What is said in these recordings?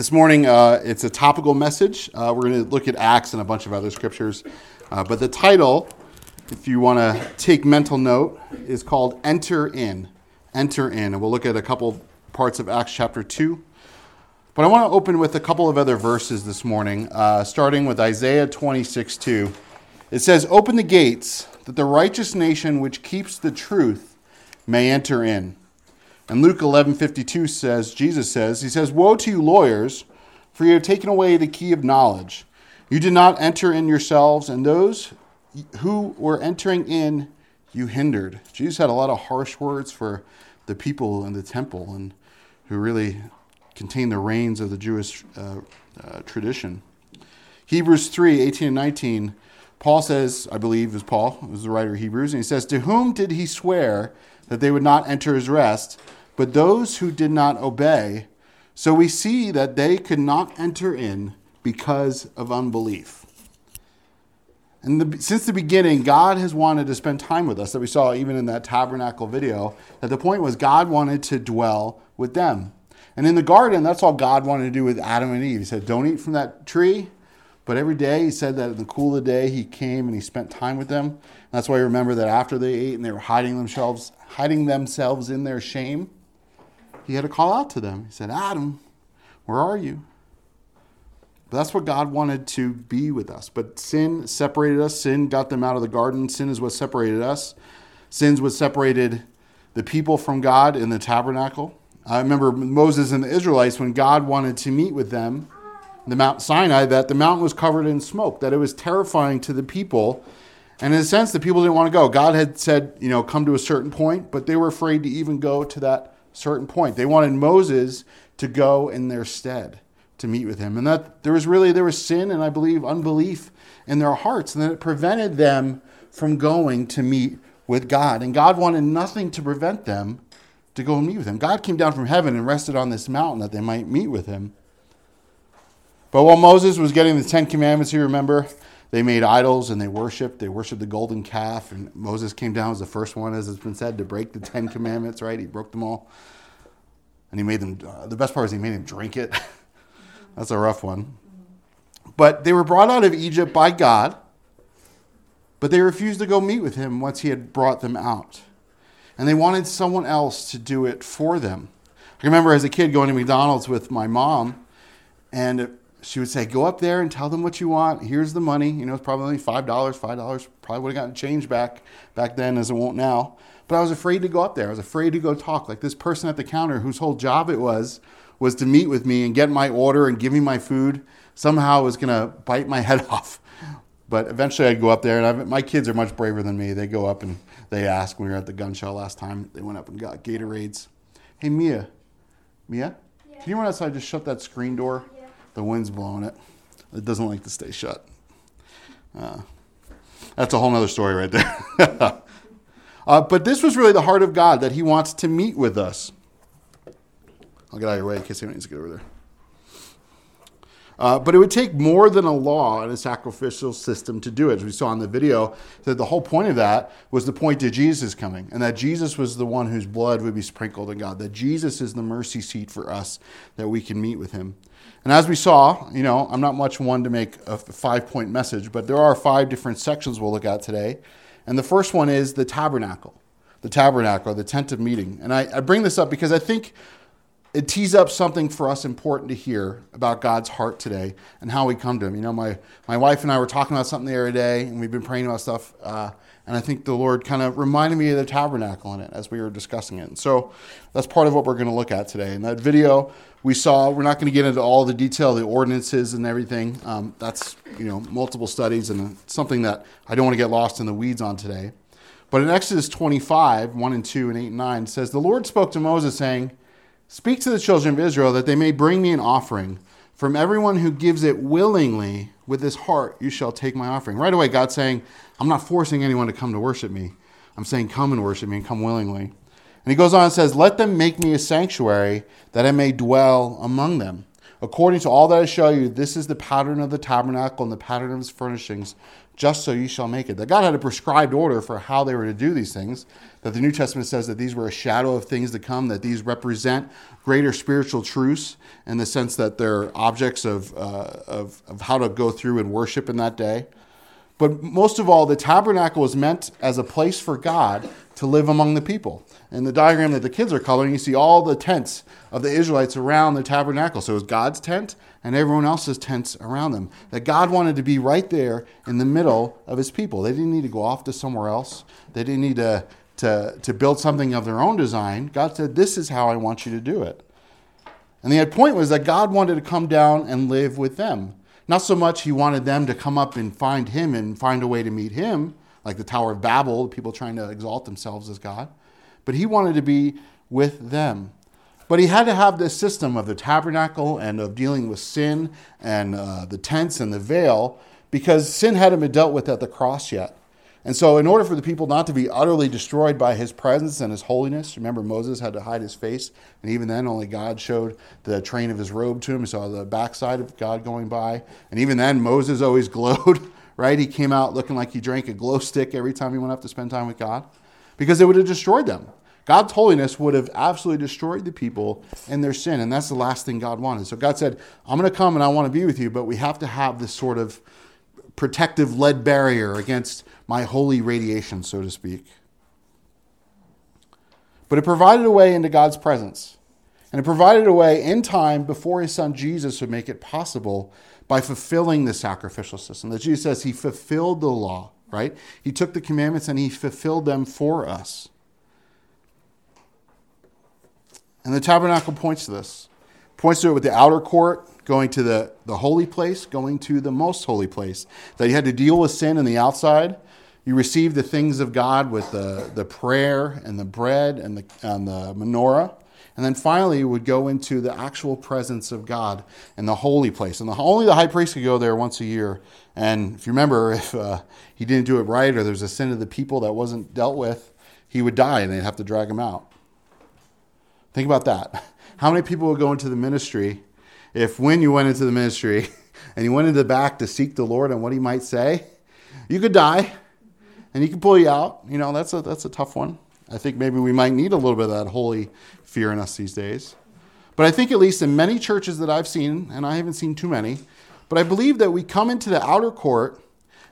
This morning, uh, it's a topical message. Uh, we're going to look at Acts and a bunch of other scriptures. Uh, but the title, if you want to take mental note, is called Enter In. Enter In. And we'll look at a couple parts of Acts chapter 2. But I want to open with a couple of other verses this morning, uh, starting with Isaiah 26 2. It says, Open the gates, that the righteous nation which keeps the truth may enter in. And Luke 11:52 says, Jesus says, he says, "Woe to you lawyers, for you have taken away the key of knowledge. You did not enter in yourselves, and those who were entering in you hindered." Jesus had a lot of harsh words for the people in the temple and who really contained the reins of the Jewish uh, uh, tradition. Hebrews 3, 18 and 19, Paul says, I believe is Paul, was the writer of Hebrews, and he says, To whom did he swear that they would not enter his rest? But those who did not obey. So we see that they could not enter in because of unbelief. And the, since the beginning, God has wanted to spend time with us, that we saw even in that tabernacle video, that the point was God wanted to dwell with them. And in the garden, that's all God wanted to do with Adam and Eve. He said, Don't eat from that tree. But every day, he said that in the cool of the day, he came and he spent time with them. And that's why I remember that after they ate and they were hiding themselves, hiding themselves in their shame, he had to call out to them. He said, Adam, where are you? But that's what God wanted to be with us. But sin separated us. Sin got them out of the garden. Sin is what separated us. Sin's what separated the people from God in the tabernacle. I remember Moses and the Israelites when God wanted to meet with them, the Mount Sinai, that the mountain was covered in smoke, that it was terrifying to the people. And in a sense, the people didn't want to go. God had said, you know, come to a certain point, but they were afraid to even go to that certain point. They wanted Moses to go in their stead to meet with him. And that there was really there was sin and I believe unbelief in their hearts and that it prevented them from going to meet with God. And God wanted nothing to prevent them to go and meet with him. God came down from heaven and rested on this mountain that they might meet with him. But while Moses was getting the 10 commandments, you remember, they made idols and they worshiped. They worshiped the golden calf. And Moses came down as the first one, as has been said, to break the Ten Commandments, right? He broke them all. And he made them, uh, the best part is he made them drink it. That's a rough one. But they were brought out of Egypt by God, but they refused to go meet with him once he had brought them out. And they wanted someone else to do it for them. I remember as a kid going to McDonald's with my mom, and she would say, "Go up there and tell them what you want. Here's the money. You know, it's probably only five dollars. Five dollars probably would have gotten change back back then, as it won't now. But I was afraid to go up there. I was afraid to go talk. Like this person at the counter, whose whole job it was was to meet with me and get my order and give me my food, somehow was gonna bite my head off. But eventually, I'd go up there, and I've, my kids are much braver than me. They go up and they ask. When we were at the gun show last time, they went up and got Gatorades. Hey, Mia, Mia, yeah. can you run outside? Just shut that screen door. Yeah. The wind's blowing it. It doesn't like to stay shut. Uh, that's a whole other story right there. uh, but this was really the heart of God that He wants to meet with us. I'll get out of your way in case anyone needs to get over there. Uh, but it would take more than a law and a sacrificial system to do it. As we saw in the video, that the whole point of that was the point to Jesus coming, and that Jesus was the one whose blood would be sprinkled in God, that Jesus is the mercy seat for us, that we can meet with him. And as we saw, you know, I'm not much one to make a five point message, but there are five different sections we'll look at today. And the first one is the tabernacle, the tabernacle, the tent of meeting. And I, I bring this up because I think it tees up something for us important to hear about God's heart today and how we come to Him. You know, my, my wife and I were talking about something the other day, and we've been praying about stuff. Uh, and I think the Lord kind of reminded me of the tabernacle in it as we were discussing it. And so that's part of what we're going to look at today. In that video, we saw, we're not going to get into all the detail, the ordinances and everything. Um, that's, you know, multiple studies and something that I don't want to get lost in the weeds on today. But in Exodus 25, 1 and 2 and 8 and 9, says, The Lord spoke to Moses, saying, Speak to the children of Israel that they may bring me an offering. From everyone who gives it willingly with his heart, you shall take my offering. Right away, God's saying, I'm not forcing anyone to come to worship me. I'm saying, come and worship me and come willingly. And he goes on and says, Let them make me a sanctuary that I may dwell among them. According to all that I show you, this is the pattern of the tabernacle and the pattern of its furnishings, just so you shall make it. That God had a prescribed order for how they were to do these things. That the New Testament says that these were a shadow of things to come, that these represent greater spiritual truths in the sense that they're objects of, uh, of, of how to go through and worship in that day. But most of all, the tabernacle was meant as a place for God to live among the people. In the diagram that the kids are coloring, you see all the tents of the Israelites around the tabernacle. So it was God's tent and everyone else's tents around them. That God wanted to be right there in the middle of his people. They didn't need to go off to somewhere else, they didn't need to, to, to build something of their own design. God said, This is how I want you to do it. And the point was that God wanted to come down and live with them. Not so much he wanted them to come up and find him and find a way to meet him, like the Tower of Babel, people trying to exalt themselves as God, but he wanted to be with them. But he had to have this system of the tabernacle and of dealing with sin and uh, the tents and the veil because sin hadn't been dealt with at the cross yet. And so, in order for the people not to be utterly destroyed by his presence and his holiness, remember Moses had to hide his face, and even then, only God showed the train of his robe to him. He saw the backside of God going by. And even then, Moses always glowed, right? He came out looking like he drank a glow stick every time he went up to spend time with God because it would have destroyed them. God's holiness would have absolutely destroyed the people in their sin, and that's the last thing God wanted. So God said, I'm going to come and I want to be with you, but we have to have this sort of protective lead barrier against my holy radiation, so to speak. But it provided a way into God's presence. And it provided a way in time before his son Jesus would make it possible by fulfilling the sacrificial system. That Jesus says he fulfilled the law, right? He took the commandments and he fulfilled them for us. And the tabernacle points to this. Points to it with the outer court, going to the, the holy place, going to the most holy place. That you had to deal with sin in the outside. You received the things of God with the, the prayer and the bread and the, and the menorah. And then finally, would go into the actual presence of God in the holy place. And the, only the high priest could go there once a year. And if you remember, if uh, he didn't do it right or there's a sin of the people that wasn't dealt with, he would die and they'd have to drag him out. Think about that. How many people would go into the ministry if when you went into the ministry and you went into the back to seek the Lord and what he might say, you could die and he could pull you out. You know, that's a, that's a tough one. I think maybe we might need a little bit of that holy fear in us these days. But I think, at least in many churches that I've seen, and I haven't seen too many, but I believe that we come into the outer court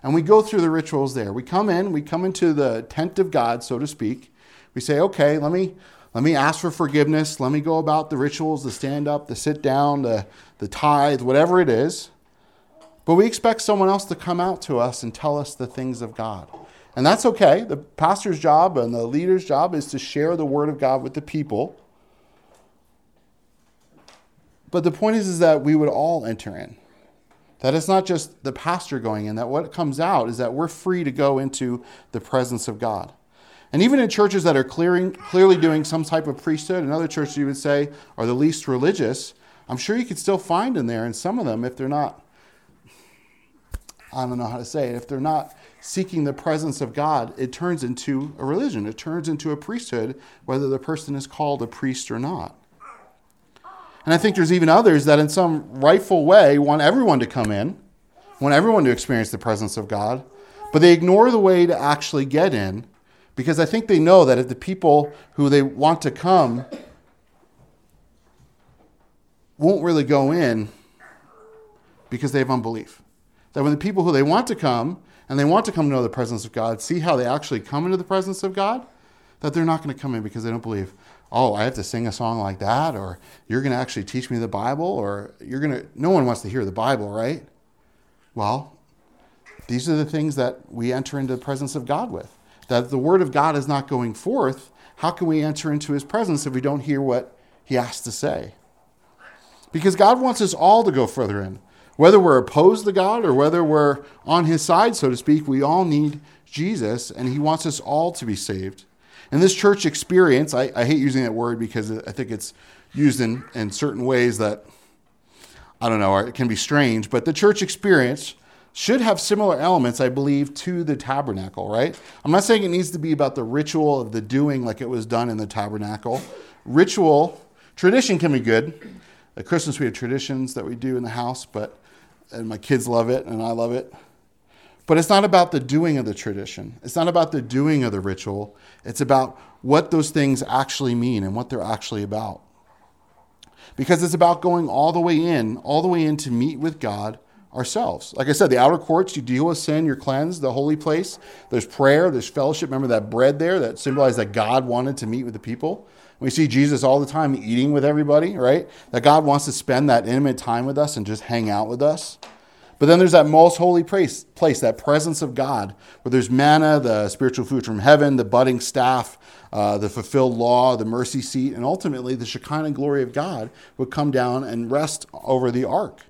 and we go through the rituals there. We come in, we come into the tent of God, so to speak. We say, okay, let me let me ask for forgiveness. Let me go about the rituals, the stand up, the sit down, the, the tithe, whatever it is. But we expect someone else to come out to us and tell us the things of God. And that's okay. The pastor's job and the leader's job is to share the word of God with the people. But the point is, is that we would all enter in. That it's not just the pastor going in, that what comes out is that we're free to go into the presence of God. And even in churches that are clearing, clearly doing some type of priesthood, and other churches you would say are the least religious, I'm sure you could still find in there, in some of them, if they're not, I don't know how to say it, if they're not seeking the presence of God, it turns into a religion. It turns into a priesthood, whether the person is called a priest or not. And I think there's even others that, in some rightful way, want everyone to come in, want everyone to experience the presence of God, but they ignore the way to actually get in because I think they know that if the people who they want to come won't really go in because they have unbelief. That when the people who they want to come and they want to come to know the presence of God see how they actually come into the presence of God, that they're not going to come in because they don't believe, oh, I have to sing a song like that, or you're going to actually teach me the Bible, or you're going to, no one wants to hear the Bible, right? Well, these are the things that we enter into the presence of God with that the word of God is not going forth, how can we enter into his presence if we don't hear what he has to say? Because God wants us all to go further in. Whether we're opposed to God or whether we're on his side, so to speak, we all need Jesus, and he wants us all to be saved. And this church experience, I, I hate using that word because I think it's used in, in certain ways that, I don't know, it can be strange, but the church experience should have similar elements, I believe, to the tabernacle, right? I'm not saying it needs to be about the ritual of the doing like it was done in the tabernacle. Ritual, tradition can be good. At Christmas, we have traditions that we do in the house, but and my kids love it and I love it. But it's not about the doing of the tradition. It's not about the doing of the ritual. It's about what those things actually mean and what they're actually about. Because it's about going all the way in, all the way in to meet with God ourselves. Like I said, the outer courts, you deal with sin, you're cleansed, the holy place. There's prayer, there's fellowship. Remember that bread there that symbolized that God wanted to meet with the people? We see Jesus all the time eating with everybody, right? That God wants to spend that intimate time with us and just hang out with us. But then there's that most holy place, place, that presence of God, where there's manna, the spiritual food from heaven, the budding staff, uh, the fulfilled law, the mercy seat, and ultimately the Shekinah glory of God would come down and rest over the ark.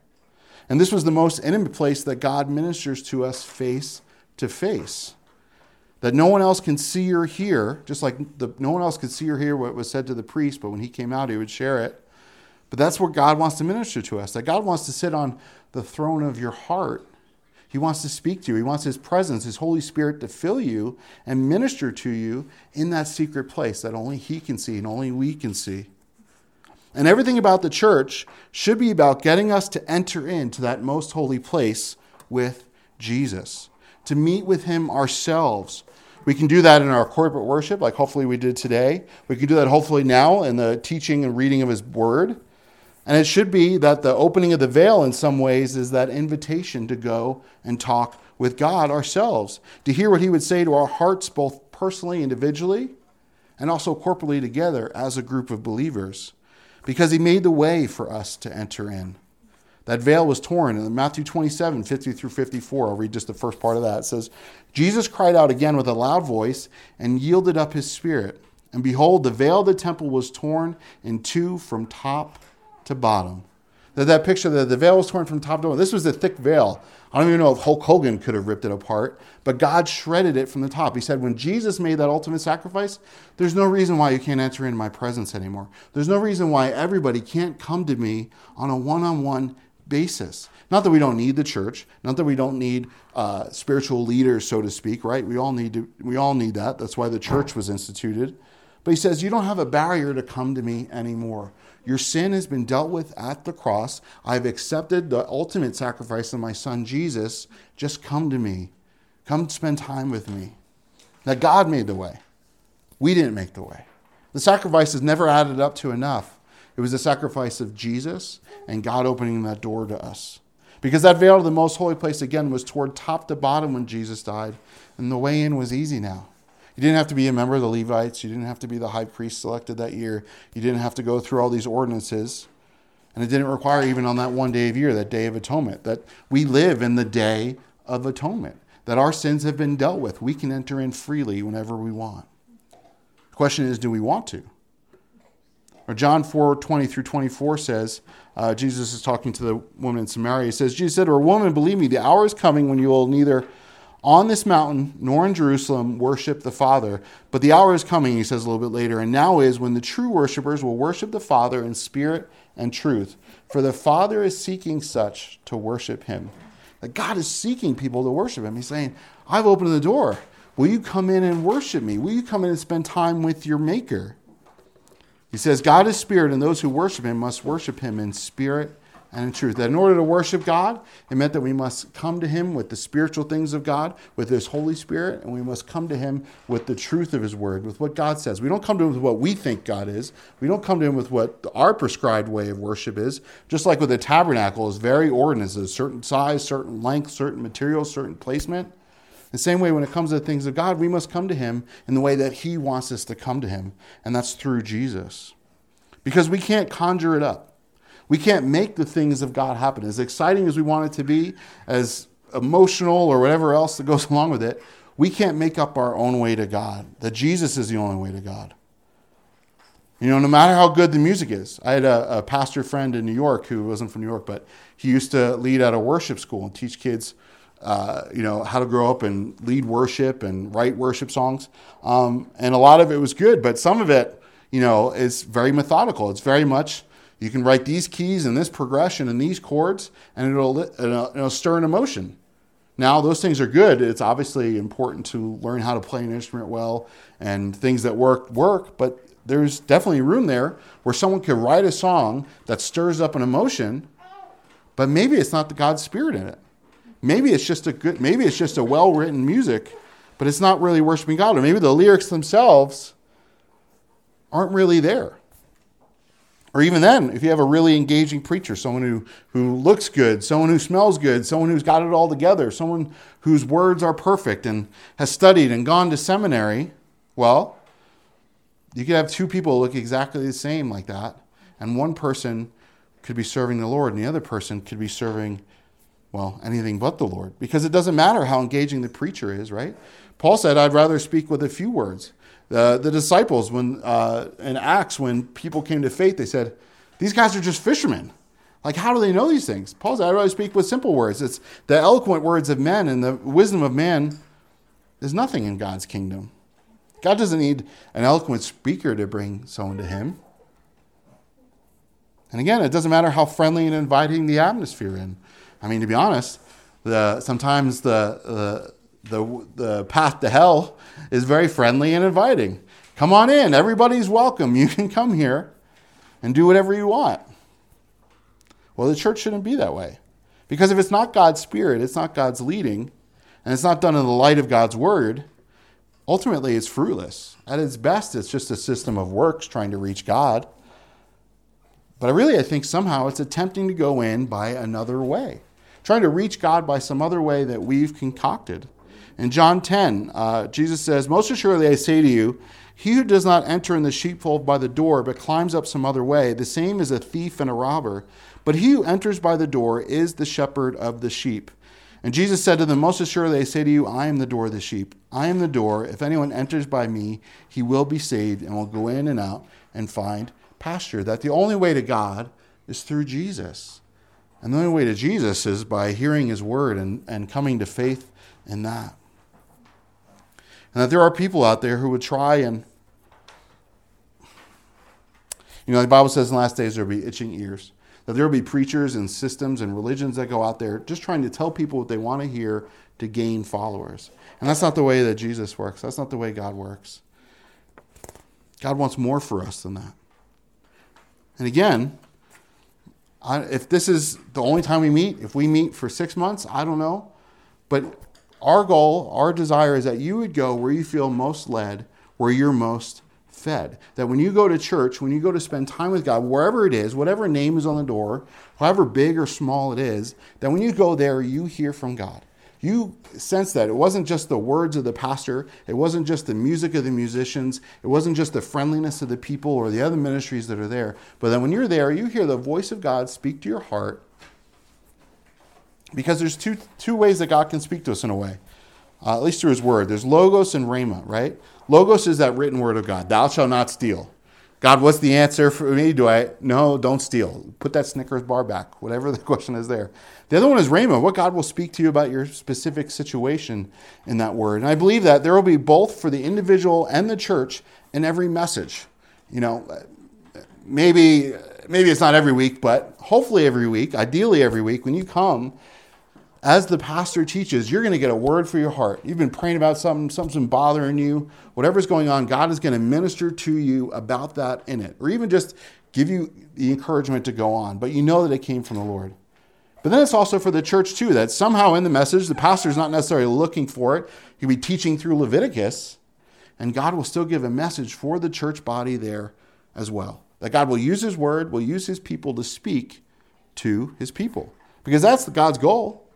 And this was the most intimate place that God ministers to us face to face. That no one else can see or hear, just like the, no one else could see or hear what was said to the priest, but when he came out, he would share it. But that's where God wants to minister to us. That God wants to sit on the throne of your heart. He wants to speak to you. He wants His presence, His Holy Spirit to fill you and minister to you in that secret place that only He can see and only we can see. And everything about the church should be about getting us to enter into that most holy place with Jesus, to meet with Him ourselves. We can do that in our corporate worship, like hopefully we did today. We can do that hopefully now in the teaching and reading of His Word. And it should be that the opening of the veil, in some ways, is that invitation to go and talk with God ourselves, to hear what He would say to our hearts, both personally, individually, and also corporately together as a group of believers, because He made the way for us to enter in. That veil was torn. In Matthew 27, 50 through 54, I'll read just the first part of that. It says, Jesus cried out again with a loud voice and yielded up his spirit. And behold, the veil of the temple was torn in two from top to bottom. That, that picture, that the veil was torn from top to bottom. This was a thick veil. I don't even know if Hulk Hogan could have ripped it apart, but God shredded it from the top. He said, when Jesus made that ultimate sacrifice, there's no reason why you can't enter in my presence anymore. There's no reason why everybody can't come to me on a one on one basis. Not that we don't need the church, not that we don't need uh, spiritual leaders, so to speak, right? We all need to, we all need that. That's why the church was instituted. But he says, you don't have a barrier to come to me anymore. Your sin has been dealt with at the cross. I've accepted the ultimate sacrifice of my son Jesus. Just come to me. Come spend time with me. That God made the way. We didn't make the way. The sacrifice is never added up to enough. It was the sacrifice of Jesus and God opening that door to us. Because that veil of the most holy place, again, was toward top to bottom when Jesus died, and the way in was easy now. You didn't have to be a member of the Levites. You didn't have to be the high priest selected that year. You didn't have to go through all these ordinances. And it didn't require, even on that one day of year, that day of atonement, that we live in the day of atonement, that our sins have been dealt with. We can enter in freely whenever we want. The question is, do we want to? Or John 4 20 through 24 says, uh, Jesus is talking to the woman in Samaria. He says, Jesus said to her, Woman, believe me, the hour is coming when you will neither on this mountain nor in Jerusalem worship the Father. But the hour is coming, he says a little bit later, and now is when the true worshippers will worship the Father in spirit and truth. For the Father is seeking such to worship him. That God is seeking people to worship him. He's saying, I've opened the door. Will you come in and worship me? Will you come in and spend time with your Maker? He says, God is spirit, and those who worship him must worship him in spirit and in truth. That in order to worship God, it meant that we must come to Him with the spiritual things of God, with His Holy Spirit, and we must come to Him with the truth of His Word, with what God says. We don't come to Him with what we think God is. We don't come to Him with what our prescribed way of worship is. Just like with the tabernacle, is very ordinance, a certain size, certain length, certain material, certain placement. The same way, when it comes to the things of God, we must come to Him in the way that He wants us to come to Him, and that's through Jesus. Because we can't conjure it up. We can't make the things of God happen. As exciting as we want it to be, as emotional or whatever else that goes along with it, we can't make up our own way to God. That Jesus is the only way to God. You know, no matter how good the music is. I had a, a, pastor friend in New York who wasn't from New York, but he used to lead at a worship school and teach kids, uh, you know, how to grow up and lead worship and write worship songs. Um, and a lot of it was good, but some of it, you know, is very methodical. It's very much you can write these keys and this progression and these chords, and it'll, it'll, it'll stir an emotion. Now, those things are good. It's obviously important to learn how to play an instrument well, and things that work, work, but there's definitely room there where someone could write a song that stirs up an emotion, but maybe it's not the God's Spirit in it. Maybe it's just a good, maybe it's just a well written music, but it's not really worshiping God. Or maybe the lyrics themselves aren't really there. Or even then, if you have a really engaging preacher, someone who, who looks good, someone who smells good, someone who's got it all together, someone whose words are perfect and has studied and gone to seminary, well, you could have two people look exactly the same like that, and one person could be serving the Lord, and the other person could be serving, well, anything but the Lord. Because it doesn't matter how engaging the preacher is, right? Paul said, I'd rather speak with a few words. The, the disciples, when uh, in Acts, when people came to faith, they said, These guys are just fishermen. Like, how do they know these things? Paul said, I'd rather speak with simple words. It's the eloquent words of men and the wisdom of man is nothing in God's kingdom. God doesn't need an eloquent speaker to bring someone to Him. And again, it doesn't matter how friendly and inviting the atmosphere in. I mean, to be honest, the sometimes the the the, the path to hell is very friendly and inviting. Come on in, everybody's welcome. You can come here and do whatever you want. Well, the church shouldn't be that way. Because if it's not God's spirit, it's not God's leading, and it's not done in the light of God's word, ultimately it's fruitless. At its best, it's just a system of works trying to reach God. But really, I think somehow it's attempting to go in by another way, trying to reach God by some other way that we've concocted. In John 10, uh, Jesus says, Most assuredly I say to you, he who does not enter in the sheepfold by the door, but climbs up some other way, the same is a thief and a robber. But he who enters by the door is the shepherd of the sheep. And Jesus said to them, Most assuredly I say to you, I am the door of the sheep. I am the door. If anyone enters by me, he will be saved and will go in and out and find pasture. That the only way to God is through Jesus. And the only way to Jesus is by hearing his word and, and coming to faith in that. And that there are people out there who would try and, you know, the Bible says in the last days there will be itching ears. That there will be preachers and systems and religions that go out there just trying to tell people what they want to hear to gain followers. And that's not the way that Jesus works. That's not the way God works. God wants more for us than that. And again, I, if this is the only time we meet, if we meet for six months, I don't know. But our goal, our desire is that you would go where you feel most led, where you're most fed. That when you go to church, when you go to spend time with God, wherever it is, whatever name is on the door, however big or small it is, that when you go there, you hear from God. You sense that it wasn't just the words of the pastor, it wasn't just the music of the musicians, it wasn't just the friendliness of the people or the other ministries that are there, but then when you're there, you hear the voice of God speak to your heart because there's two, two ways that God can speak to us in a way, uh, at least through His Word. There's Logos and Rhema, right? Logos is that written Word of God. Thou shalt not steal. God, what's the answer for me? Do I? No, don't steal. Put that Snickers bar back, whatever the question is there. The other one is Rhema, what God will speak to you about your specific situation in that word. And I believe that there will be both for the individual and the church in every message. You know, maybe maybe it's not every week, but hopefully every week, ideally every week, when you come as the pastor teaches, you're going to get a word for your heart. You've been praying about something, something bothering you, whatever's going on, God is going to minister to you about that in it, or even just give you the encouragement to go on. But you know that it came from the Lord. But then it's also for the church too, that somehow in the message, the pastor's not necessarily looking for it. He'll be teaching through Leviticus, and God will still give a message for the church body there as well. That God will use his word, will use his people to speak to his people. Because that's God's goal.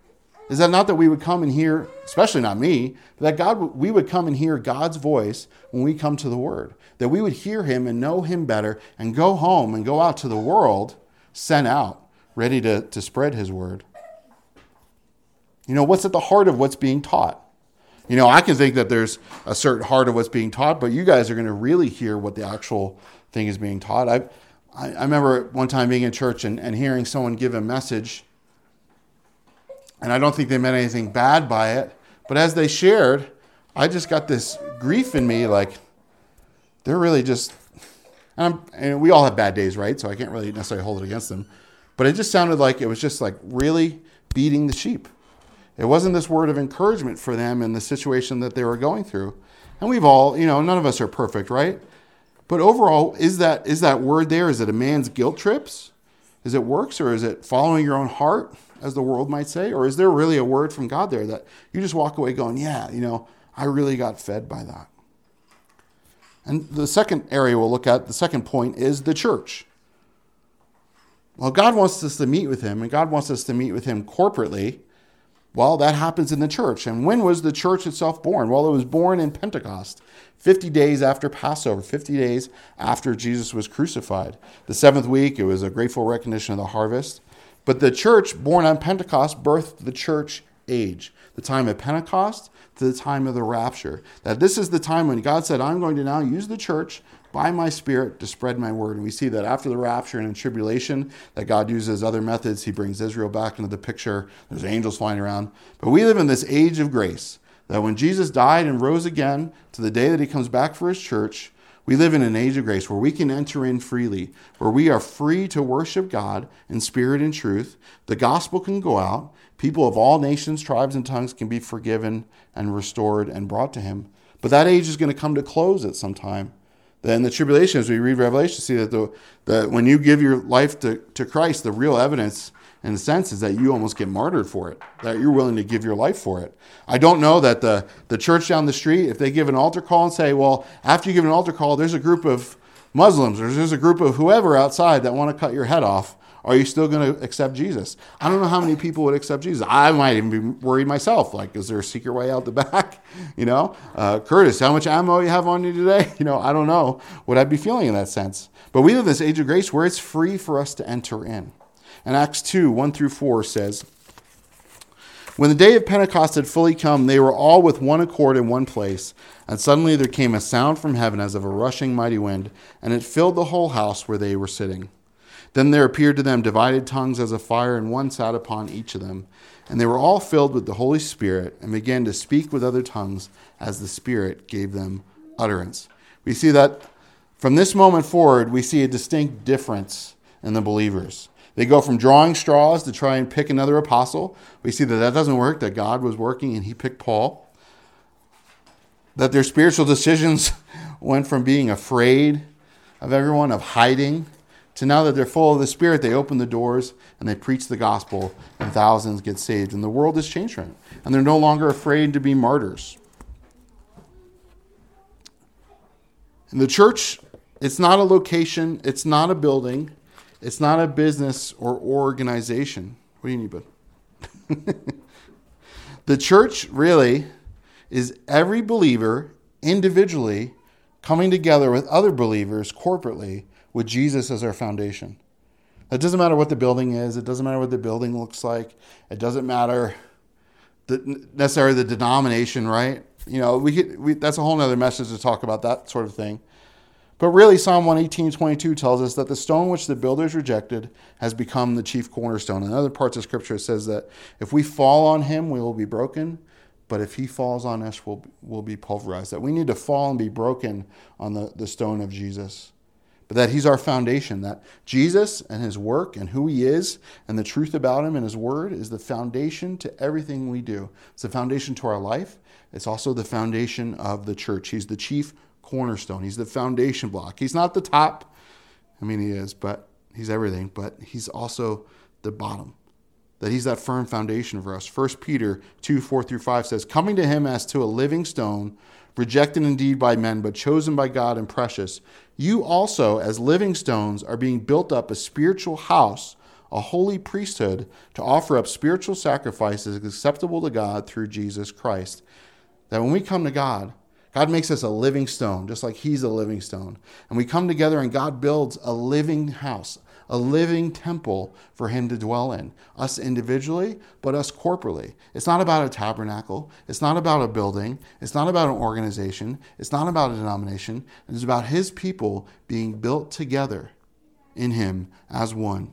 Is that not that we would come and hear, especially not me, that God we would come and hear God's voice when we come to the Word, that we would hear Him and know Him better, and go home and go out to the world, sent out, ready to, to spread His Word. You know, what's at the heart of what's being taught? You know, I can think that there's a certain heart of what's being taught, but you guys are going to really hear what the actual thing is being taught. I, I remember one time being in church and, and hearing someone give a message and I don't think they meant anything bad by it. But as they shared, I just got this grief in me like, they're really just, and, and, we all have bad days, right? So I can't really necessarily hold it against them. But it just sounded like it was just like really beating the sheep. It wasn't this word of encouragement for them in the situation that they were going through. And we've all, you know, none of us are perfect, right? But overall, is that is that word there? Is it a man's guilt trips? Is it works or is it following your own heart? As the world might say? Or is there really a word from God there that you just walk away going, yeah, you know, I really got fed by that? And the second area we'll look at, the second point, is the church. Well, God wants us to meet with Him, and God wants us to meet with Him corporately. Well, that happens in the church. And when was the church itself born? Well, it was born in Pentecost, 50 days after Passover, 50 days after Jesus was crucified. The seventh week, it was a grateful recognition of the harvest. But the church born on Pentecost birthed the church age, the time of Pentecost to the time of the rapture. That this is the time when God said, I'm going to now use the church by my spirit to spread my word. And we see that after the rapture and in tribulation, that God uses other methods. He brings Israel back into the picture. There's angels flying around. But we live in this age of grace that when Jesus died and rose again to the day that he comes back for his church, we live in an age of grace where we can enter in freely, where we are free to worship God in spirit and truth. The gospel can go out. People of all nations, tribes, and tongues can be forgiven and restored and brought to him. But that age is going to come to close at some time. Then the tribulation, as we read Revelation, see that the, the when you give your life to, to Christ, the real evidence in a sense is that you almost get martyred for it, that you're willing to give your life for it. I don't know that the, the church down the street, if they give an altar call and say, well, after you give an altar call, there's a group of Muslims or there's a group of whoever outside that want to cut your head off. Are you still going to accept Jesus? I don't know how many people would accept Jesus. I might even be worried myself. Like, is there a secret way out the back? You know, uh, Curtis, how much ammo you have on you today? You know, I don't know what I'd be feeling in that sense. But we live in this age of grace where it's free for us to enter in. And Acts 2 1 through 4 says, When the day of Pentecost had fully come, they were all with one accord in one place. And suddenly there came a sound from heaven as of a rushing mighty wind, and it filled the whole house where they were sitting. Then there appeared to them divided tongues as a fire, and one sat upon each of them. And they were all filled with the Holy Spirit, and began to speak with other tongues as the Spirit gave them utterance. We see that from this moment forward, we see a distinct difference in the believers. They go from drawing straws to try and pick another apostle. We see that that doesn't work, that God was working and he picked Paul. That their spiritual decisions went from being afraid of everyone, of hiding, to now that they're full of the Spirit, they open the doors and they preach the gospel, and thousands get saved. And the world has changed from it. And they're no longer afraid to be martyrs. In the church, it's not a location, it's not a building, it's not a business or organization. What do you need, bud? the church really is every believer individually coming together with other believers corporately with Jesus as our foundation. It doesn't matter what the building is, it doesn't matter what the building looks like, it doesn't matter the, necessarily the denomination, right? You know, we, could, we that's a whole other message to talk about that sort of thing. But really, Psalm 118 22 tells us that the stone which the builders rejected has become the chief cornerstone. In other parts of Scripture, it says that if we fall on him, we will be broken. But if he falls on us, we'll, we'll be pulverized. That we need to fall and be broken on the, the stone of Jesus. But that he's our foundation. That Jesus and his work and who he is and the truth about him and his word is the foundation to everything we do. It's the foundation to our life. It's also the foundation of the church. He's the chief cornerstone. He's the foundation block. He's not the top. I mean, he is, but he's everything. But he's also the bottom. That he's that firm foundation for us. 1 Peter 2 4 through 5 says, Coming to him as to a living stone, rejected indeed by men, but chosen by God and precious, you also, as living stones, are being built up a spiritual house, a holy priesthood, to offer up spiritual sacrifices acceptable to God through Jesus Christ. That when we come to God, God makes us a living stone, just like He's a living stone. And we come together and God builds a living house, a living temple for Him to dwell in, us individually, but us corporately. It's not about a tabernacle. It's not about a building. It's not about an organization. It's not about a denomination. It's about His people being built together in Him as one.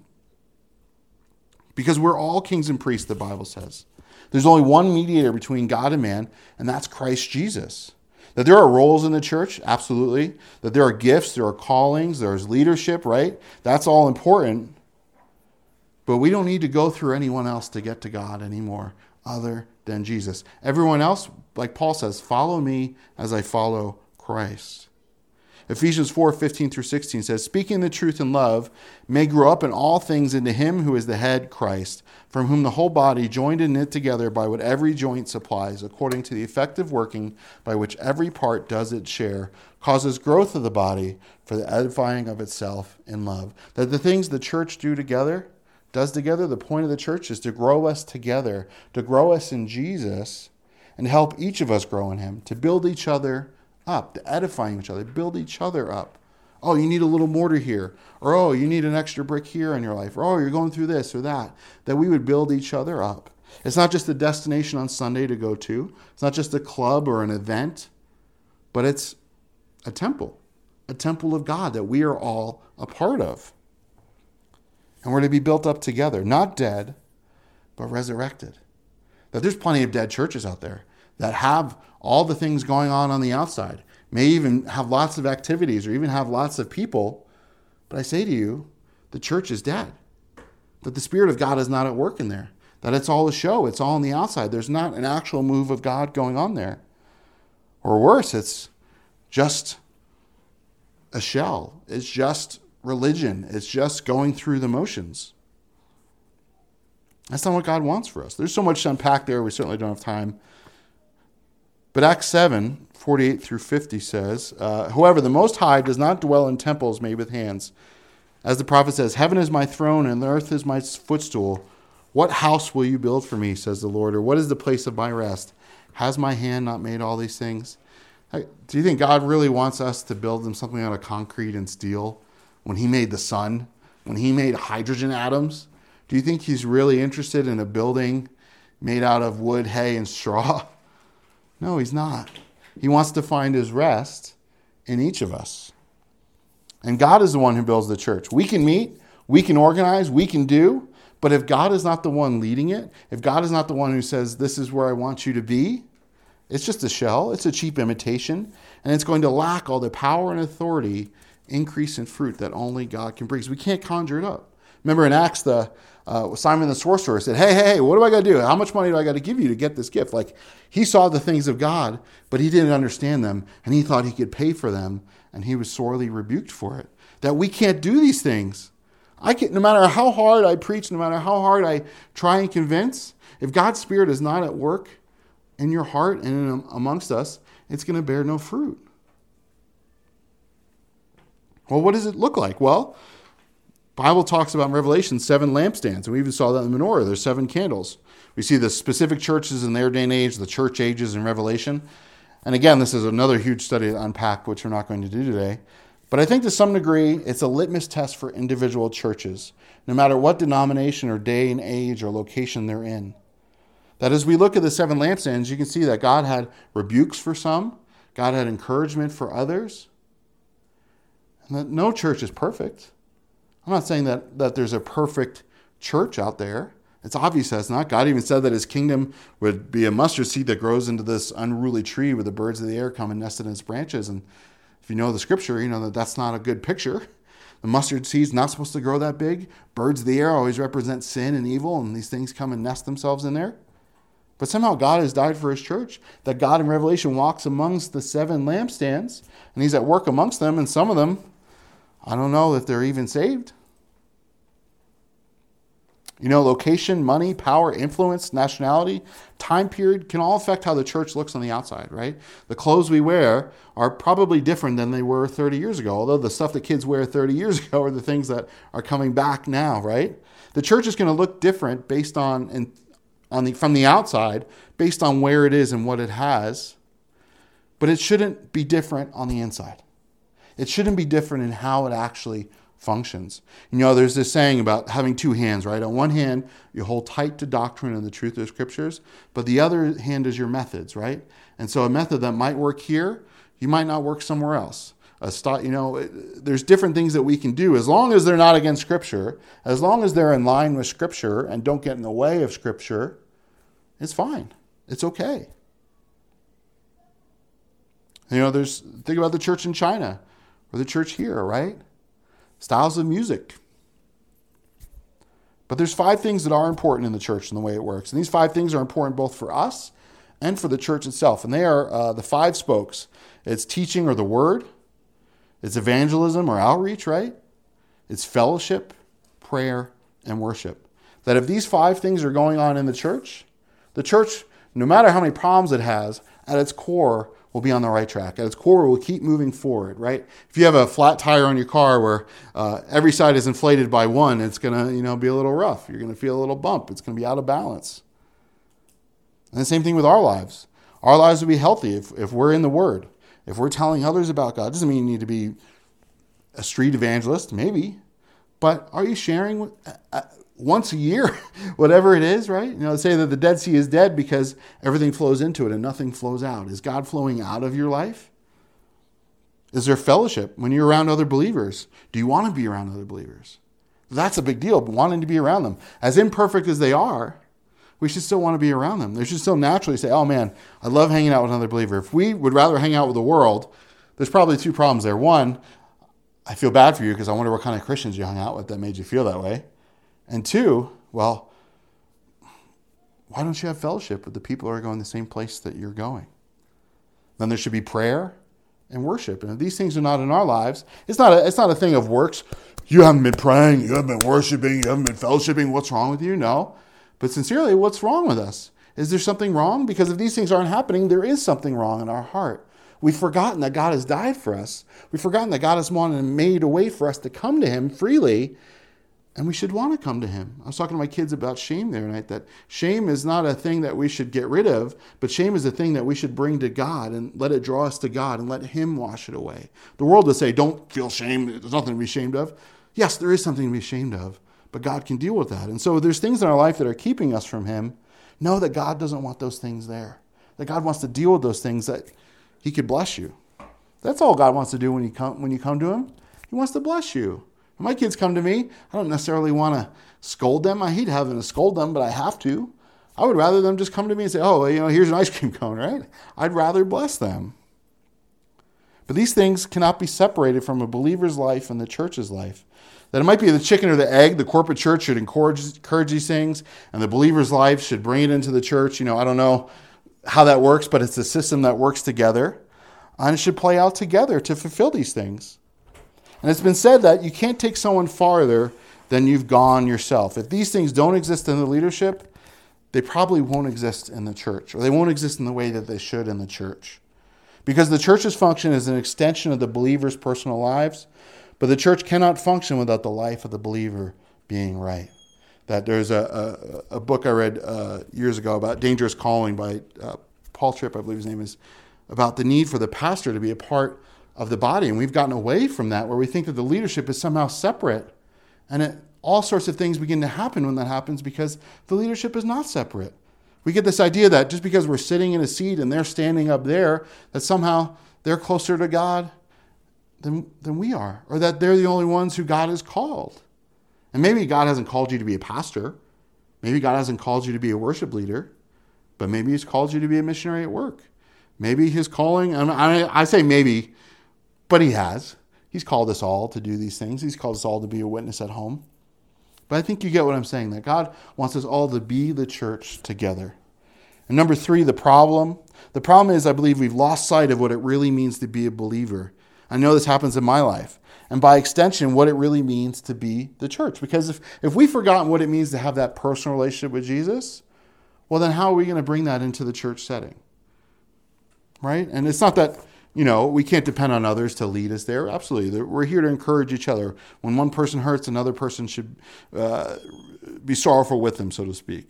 Because we're all kings and priests, the Bible says. There's only one mediator between God and man, and that's Christ Jesus. That there are roles in the church, absolutely. That there are gifts, there are callings, there's leadership, right? That's all important. But we don't need to go through anyone else to get to God anymore other than Jesus. Everyone else, like Paul says, follow me as I follow Christ. Ephesians 4 15 through 16 says, Speaking the truth in love, may grow up in all things into him who is the head, Christ, from whom the whole body, joined and knit together by what every joint supplies, according to the effective working by which every part does its share, causes growth of the body for the edifying of itself in love. That the things the church do together, does together, the point of the church is to grow us together, to grow us in Jesus, and help each of us grow in him, to build each other up, to edifying each other, build each other up. Oh, you need a little mortar here. Or, oh, you need an extra brick here in your life. Or, oh, you're going through this or that. That we would build each other up. It's not just a destination on Sunday to go to, it's not just a club or an event, but it's a temple, a temple of God that we are all a part of. And we're to be built up together, not dead, but resurrected. That there's plenty of dead churches out there that have all the things going on on the outside, may even have lots of activities or even have lots of people. But I say to you, the church is dead. That the Spirit of God is not at work in there. That it's all a show, it's all on the outside. There's not an actual move of God going on there. Or worse, it's just a shell, it's just religion, it's just going through the motions. That's not what God wants for us. There's so much to unpack there, we certainly don't have time. But Acts 7, 48 through 50 says, uh, However, the Most High does not dwell in temples made with hands. As the prophet says, Heaven is my throne and the earth is my footstool. What house will you build for me, says the Lord, or what is the place of my rest? Has my hand not made all these things? Do you think God really wants us to build him something out of concrete and steel when he made the sun, when he made hydrogen atoms? Do you think he's really interested in a building made out of wood, hay, and straw? No, he's not. He wants to find his rest in each of us. And God is the one who builds the church. We can meet, we can organize, we can do, but if God is not the one leading it, if God is not the one who says, This is where I want you to be, it's just a shell, it's a cheap imitation, and it's going to lack all the power and authority, increase in fruit that only God can bring. So we can't conjure it up. Remember in Acts, the uh, Simon the sorcerer said, Hey, hey, hey, what do I got to do? How much money do I got to give you to get this gift? Like, he saw the things of God, but he didn't understand them, and he thought he could pay for them, and he was sorely rebuked for it. That we can't do these things. I can, no matter how hard I preach, no matter how hard I try and convince, if God's Spirit is not at work in your heart and in, amongst us, it's going to bear no fruit. Well, what does it look like? Well, Bible talks about in Revelation seven lampstands, and we even saw that in the menorah. There's seven candles. We see the specific churches in their day and age, the church ages in Revelation. And again, this is another huge study to unpack, which we're not going to do today. But I think to some degree, it's a litmus test for individual churches, no matter what denomination or day and age or location they're in. That as we look at the seven lampstands, you can see that God had rebukes for some, God had encouragement for others, and that no church is perfect. I'm not saying that, that there's a perfect church out there. It's obvious that's not. God even said that his kingdom would be a mustard seed that grows into this unruly tree where the birds of the air come and nest in its branches. And if you know the scripture, you know that that's not a good picture. The mustard seed's not supposed to grow that big. Birds of the air always represent sin and evil, and these things come and nest themselves in there. But somehow God has died for his church. That God in Revelation walks amongst the seven lampstands, and he's at work amongst them, and some of them I don't know if they're even saved. You know, location, money, power, influence, nationality, time period can all affect how the church looks on the outside, right? The clothes we wear are probably different than they were 30 years ago, although the stuff that kids wear 30 years ago are the things that are coming back now, right? The church is going to look different based on, in, on the, from the outside, based on where it is and what it has, but it shouldn't be different on the inside. It shouldn't be different in how it actually functions. You know, there's this saying about having two hands, right? On one hand, you hold tight to doctrine and the truth of the scriptures, but the other hand is your methods, right? And so a method that might work here, you might not work somewhere else. A st- you know, there's different things that we can do as long as they're not against scripture, as long as they're in line with scripture and don't get in the way of scripture, it's fine. It's okay. You know, there's think about the church in China or the church here, right? Styles of music. But there's five things that are important in the church and the way it works. And these five things are important both for us and for the church itself. And they are uh, the five spokes it's teaching or the word, It's evangelism or outreach, right? It's fellowship, prayer, and worship. That if these five things are going on in the church, the church, no matter how many problems it has, at its core will be on the right track. At its core, we'll keep moving forward, right? If you have a flat tire on your car where uh, every side is inflated by one, it's going to you know, be a little rough. You're going to feel a little bump. It's going to be out of balance. And the same thing with our lives. Our lives will be healthy if, if we're in the Word. If we're telling others about God, doesn't mean you need to be a street evangelist, maybe, but are you sharing with, uh, uh once a year, whatever it is, right? You know, say that the Dead Sea is dead because everything flows into it and nothing flows out. Is God flowing out of your life? Is there fellowship when you're around other believers? Do you want to be around other believers? That's a big deal, wanting to be around them. As imperfect as they are, we should still want to be around them. They should still naturally say, oh man, I love hanging out with another believer. If we would rather hang out with the world, there's probably two problems there. One, I feel bad for you because I wonder what kind of Christians you hung out with that made you feel that way. And two, well, why don't you have fellowship with the people who are going the same place that you're going? Then there should be prayer and worship. And if these things are not in our lives, it's not a, it's not a thing of works. You haven't been praying, you haven't been worshiping, you haven't been fellowshipping. What's wrong with you? No. But sincerely, what's wrong with us? Is there something wrong? Because if these things aren't happening, there is something wrong in our heart. We've forgotten that God has died for us. We've forgotten that God has wanted and made a way for us to come to Him freely and we should want to come to him. I was talking to my kids about shame the other night that shame is not a thing that we should get rid of, but shame is a thing that we should bring to God and let it draw us to God and let him wash it away. The world would say, don't feel shame. There's nothing to be ashamed of. Yes, there is something to be ashamed of, but God can deal with that. And so there's things in our life that are keeping us from him. Know that God doesn't want those things there. That God wants to deal with those things that he could bless you. That's all God wants to do when you come when you come to him. He wants to bless you. When my kids come to me, I don't necessarily want to scold them. I hate having to scold them, but I have to. I would rather them just come to me and say, oh, you know, here's an ice cream cone, right? I'd rather bless them. But these things cannot be separated from a believer's life and the church's life. That it might be the chicken or the egg. The corporate church should encourage, encourage these things, and the believer's life should bring it into the church. You know, I don't know how that works, but it's a system that works together. And it should play out together to fulfill these things. And it's been said that you can't take someone farther than you've gone yourself. If these things don't exist in the leadership, they probably won't exist in the church, or they won't exist in the way that they should in the church. Because the church's function is an extension of the believer's personal lives, but the church cannot function without the life of the believer being right. That there's a, a, a book I read uh, years ago about Dangerous Calling by uh, Paul Tripp, I believe his name is, about the need for the pastor to be a part of the body. And we've gotten away from that where we think that the leadership is somehow separate. And it, all sorts of things begin to happen when that happens because the leadership is not separate. We get this idea that just because we're sitting in a seat and they're standing up there, that somehow they're closer to God than, than we are, or that they're the only ones who God has called. And maybe God hasn't called you to be a pastor. Maybe God hasn't called you to be a worship leader, but maybe He's called you to be a missionary at work. Maybe His calling, I, I say maybe but he has. He's called us all to do these things. He's called us all to be a witness at home. But I think you get what I'm saying that God wants us all to be the church together. And number three, the problem. The problem is, I believe we've lost sight of what it really means to be a believer. I know this happens in my life. And by extension, what it really means to be the church. Because if, if we've forgotten what it means to have that personal relationship with Jesus, well, then how are we going to bring that into the church setting? Right? And it's not that you know, we can't depend on others to lead us there. Absolutely. We're here to encourage each other. When one person hurts, another person should uh, be sorrowful with them, so to speak.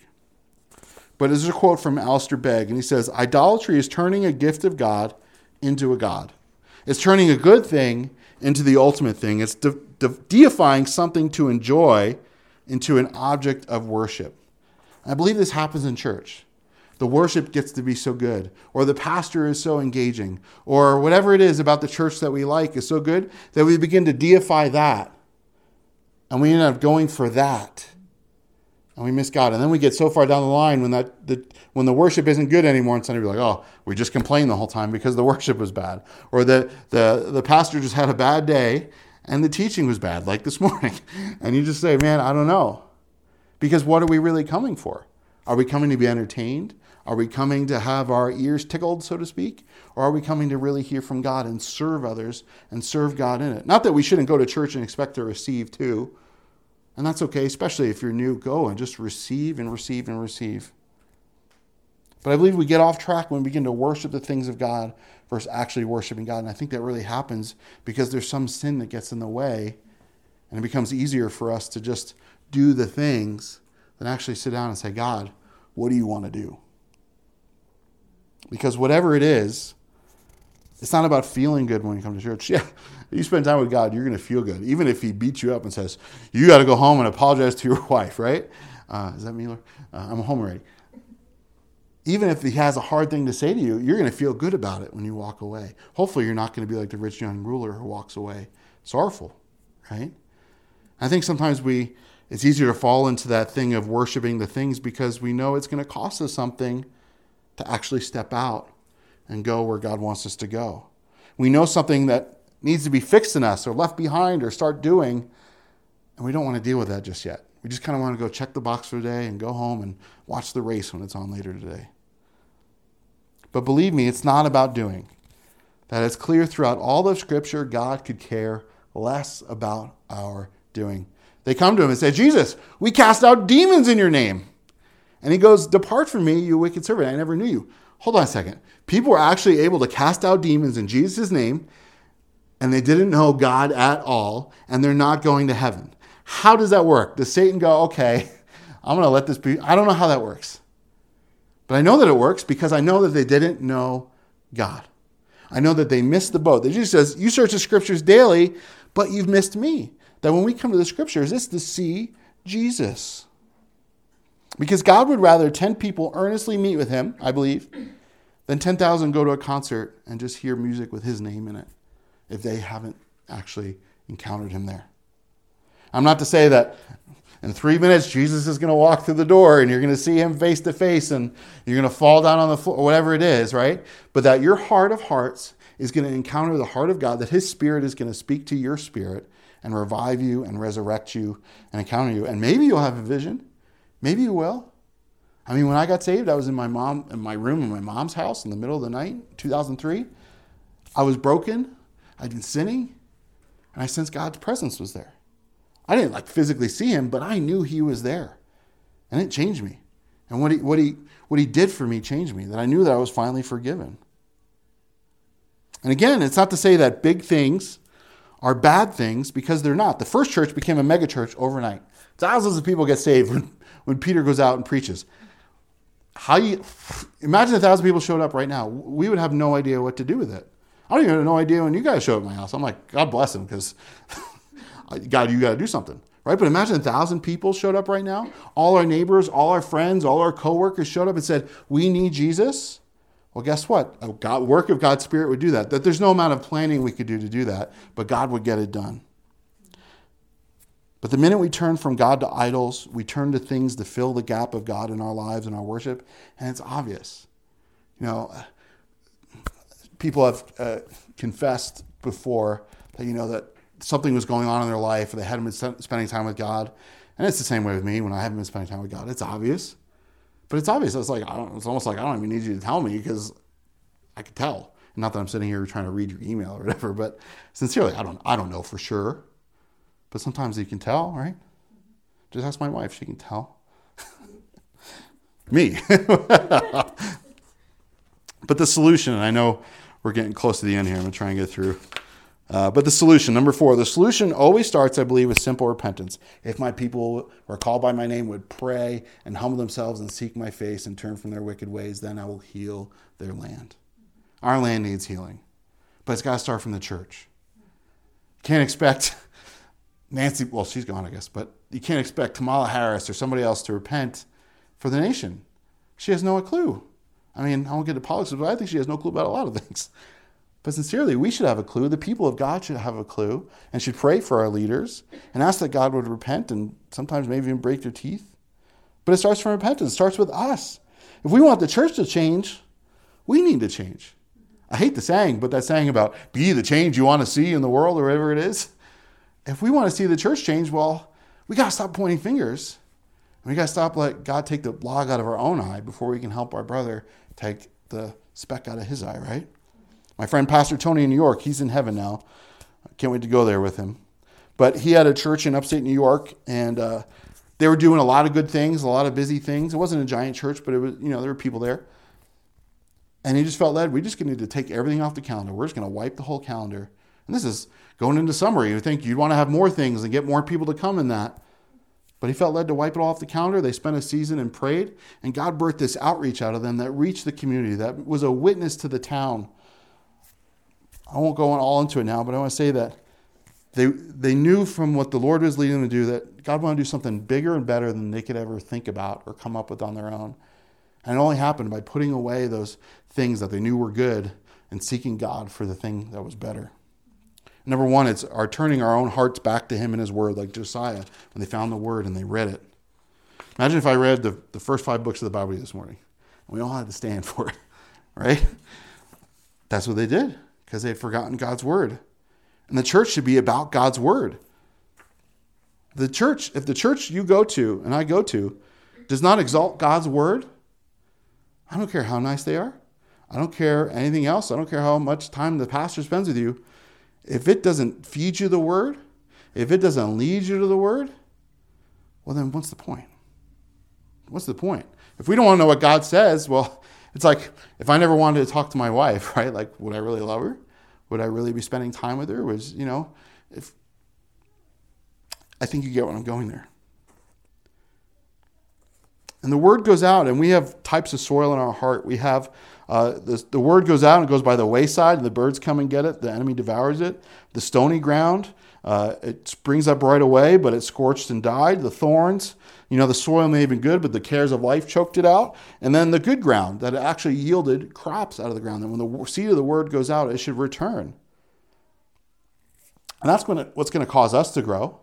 But there's a quote from Alistair Begg, and he says Idolatry is turning a gift of God into a God. It's turning a good thing into the ultimate thing. It's de- de- deifying something to enjoy into an object of worship. I believe this happens in church the worship gets to be so good, or the pastor is so engaging, or whatever it is about the church that we like is so good that we begin to deify that. And we end up going for that. And we miss God. And then we get so far down the line when that the, when the worship isn't good anymore, and suddenly we're like, oh, we just complained the whole time because the worship was bad. Or the, the, the pastor just had a bad day and the teaching was bad, like this morning. And you just say, man, I don't know. Because what are we really coming for? Are we coming to be entertained? Are we coming to have our ears tickled, so to speak? Or are we coming to really hear from God and serve others and serve God in it? Not that we shouldn't go to church and expect to receive too. And that's okay, especially if you're new. Go and just receive and receive and receive. But I believe we get off track when we begin to worship the things of God versus actually worshiping God. And I think that really happens because there's some sin that gets in the way, and it becomes easier for us to just do the things than actually sit down and say, God, what do you want to do? Because whatever it is, it's not about feeling good when you come to church. Yeah, you spend time with God, you're going to feel good. Even if He beats you up and says, you got to go home and apologize to your wife, right? Uh, is that me, Lord? Uh, I'm a home already even if he has a hard thing to say to you, you're going to feel good about it when you walk away. Hopefully, you're not going to be like the rich young ruler who walks away sorrowful, right? I think sometimes we it's easier to fall into that thing of worshiping the things because we know it's going to cost us something to actually step out and go where God wants us to go. We know something that needs to be fixed in us or left behind or start doing, and we don't want to deal with that just yet. We just kind of want to go check the box for the day and go home and watch the race when it's on later today. But believe me, it's not about doing. That is clear throughout all of Scripture, God could care less about our doing. They come to him and say, Jesus, we cast out demons in your name. And he goes, Depart from me, you wicked servant. I never knew you. Hold on a second. People were actually able to cast out demons in Jesus' name, and they didn't know God at all, and they're not going to heaven. How does that work? Does Satan go, okay, I'm going to let this be? I don't know how that works. But I know that it works because I know that they didn't know God. I know that they missed the boat. That Jesus says, You search the scriptures daily, but you've missed me. That when we come to the scriptures, it's to see Jesus. Because God would rather 10 people earnestly meet with him, I believe, than 10,000 go to a concert and just hear music with his name in it if they haven't actually encountered him there. I'm not to say that in three minutes Jesus is going to walk through the door and you're going to see him face to face and you're going to fall down on the floor, whatever it is, right? But that your heart of hearts is going to encounter the heart of God, that his spirit is going to speak to your spirit and revive you and resurrect you and encounter you. And maybe you'll have a vision. Maybe you will. I mean, when I got saved, I was in my mom in my room in my mom's house in the middle of the night, 2003. I was broken. I'd been sinning, and I sensed God's presence was there. I didn't like physically see him, but I knew he was there. And it changed me. And what he, what he, what he did for me changed me, that I knew that I was finally forgiven. And again, it's not to say that big things are bad things because they're not. The first church became a megachurch overnight. Thousands of people get saved when, when Peter goes out and preaches. How you imagine a thousand people showed up right now? We would have no idea what to do with it. I don't even have no idea when you guys show up at my house. I'm like, God bless them because God, you got to do something, right? But imagine a thousand people showed up right now. All our neighbors, all our friends, all our coworkers showed up and said, "We need Jesus." Well, guess what? A God, work of God's Spirit would do that. That there's no amount of planning we could do to do that, but God would get it done. But the minute we turn from God to idols, we turn to things to fill the gap of God in our lives and our worship, and it's obvious. You know, people have uh, confessed before that you know that something was going on in their life, or they hadn't been spending time with God. And it's the same way with me when I haven't been spending time with God. It's obvious, but it's obvious. It's like I don't. It's almost like I don't even need you to tell me because I can tell. Not that I'm sitting here trying to read your email or whatever, but sincerely, I don't. I don't know for sure, but sometimes you can tell, right? Just ask my wife; she can tell. me. but the solution, and I know we're getting close to the end here. I'm gonna try and get through. Uh, but the solution, number four, the solution always starts, I believe, with simple repentance. If my people who are called by my name would pray and humble themselves and seek my face and turn from their wicked ways, then I will heal their land. Our land needs healing, but it's got to start from the church. Can't expect Nancy, well, she's gone, I guess, but you can't expect Kamala Harris or somebody else to repent for the nation. She has no clue. I mean, I won't get into politics, but I think she has no clue about a lot of things. But sincerely, we should have a clue. The people of God should have a clue and should pray for our leaders and ask that God would repent and sometimes maybe even break their teeth. But it starts from repentance, it starts with us. If we want the church to change, we need to change. I hate the saying, but that saying about be the change you want to see in the world or whatever it is. If we want to see the church change, well, we got to stop pointing fingers. We got to stop let God take the log out of our own eye before we can help our brother take the speck out of his eye, right? My friend Pastor Tony in New York, he's in heaven now. Can't wait to go there with him. But he had a church in upstate New York, and uh, they were doing a lot of good things, a lot of busy things. It wasn't a giant church, but it was, you know, there were people there. And he just felt led, we just need to take everything off the calendar. We're just going to wipe the whole calendar. And this is going into summer. You think you'd want to have more things and get more people to come in that. But he felt led to wipe it all off the calendar. They spent a season and prayed, and God birthed this outreach out of them that reached the community, that was a witness to the town. I won't go all into it now, but I want to say that they, they knew from what the Lord was leading them to do that God wanted to do something bigger and better than they could ever think about or come up with on their own. And it only happened by putting away those things that they knew were good and seeking God for the thing that was better. Number one, it's our turning our own hearts back to Him and His Word, like Josiah when they found the Word and they read it. Imagine if I read the, the first five books of the Bible this morning. And we all had to stand for it, right? That's what they did because they had forgotten God's Word. And the church should be about God's Word. The church, if the church you go to and I go to does not exalt God's Word, I don't care how nice they are. I don't care anything else. I don't care how much time the pastor spends with you. If it doesn't feed you the word, if it doesn't lead you to the word, well, then what's the point? What's the point? If we don't want to know what God says, well, it's like if I never wanted to talk to my wife, right? Like, would I really love her? Would I really be spending time with her? Was, you know, if I think you get what I'm going there. And the word goes out, and we have types of soil in our heart. We have uh, the, the word goes out and it goes by the wayside, and the birds come and get it. The enemy devours it. The stony ground, uh, it springs up right away, but it scorched and died. The thorns, you know, the soil may have been good, but the cares of life choked it out. And then the good ground that actually yielded crops out of the ground. And when the seed of the word goes out, it should return. And that's what's going to cause us to grow.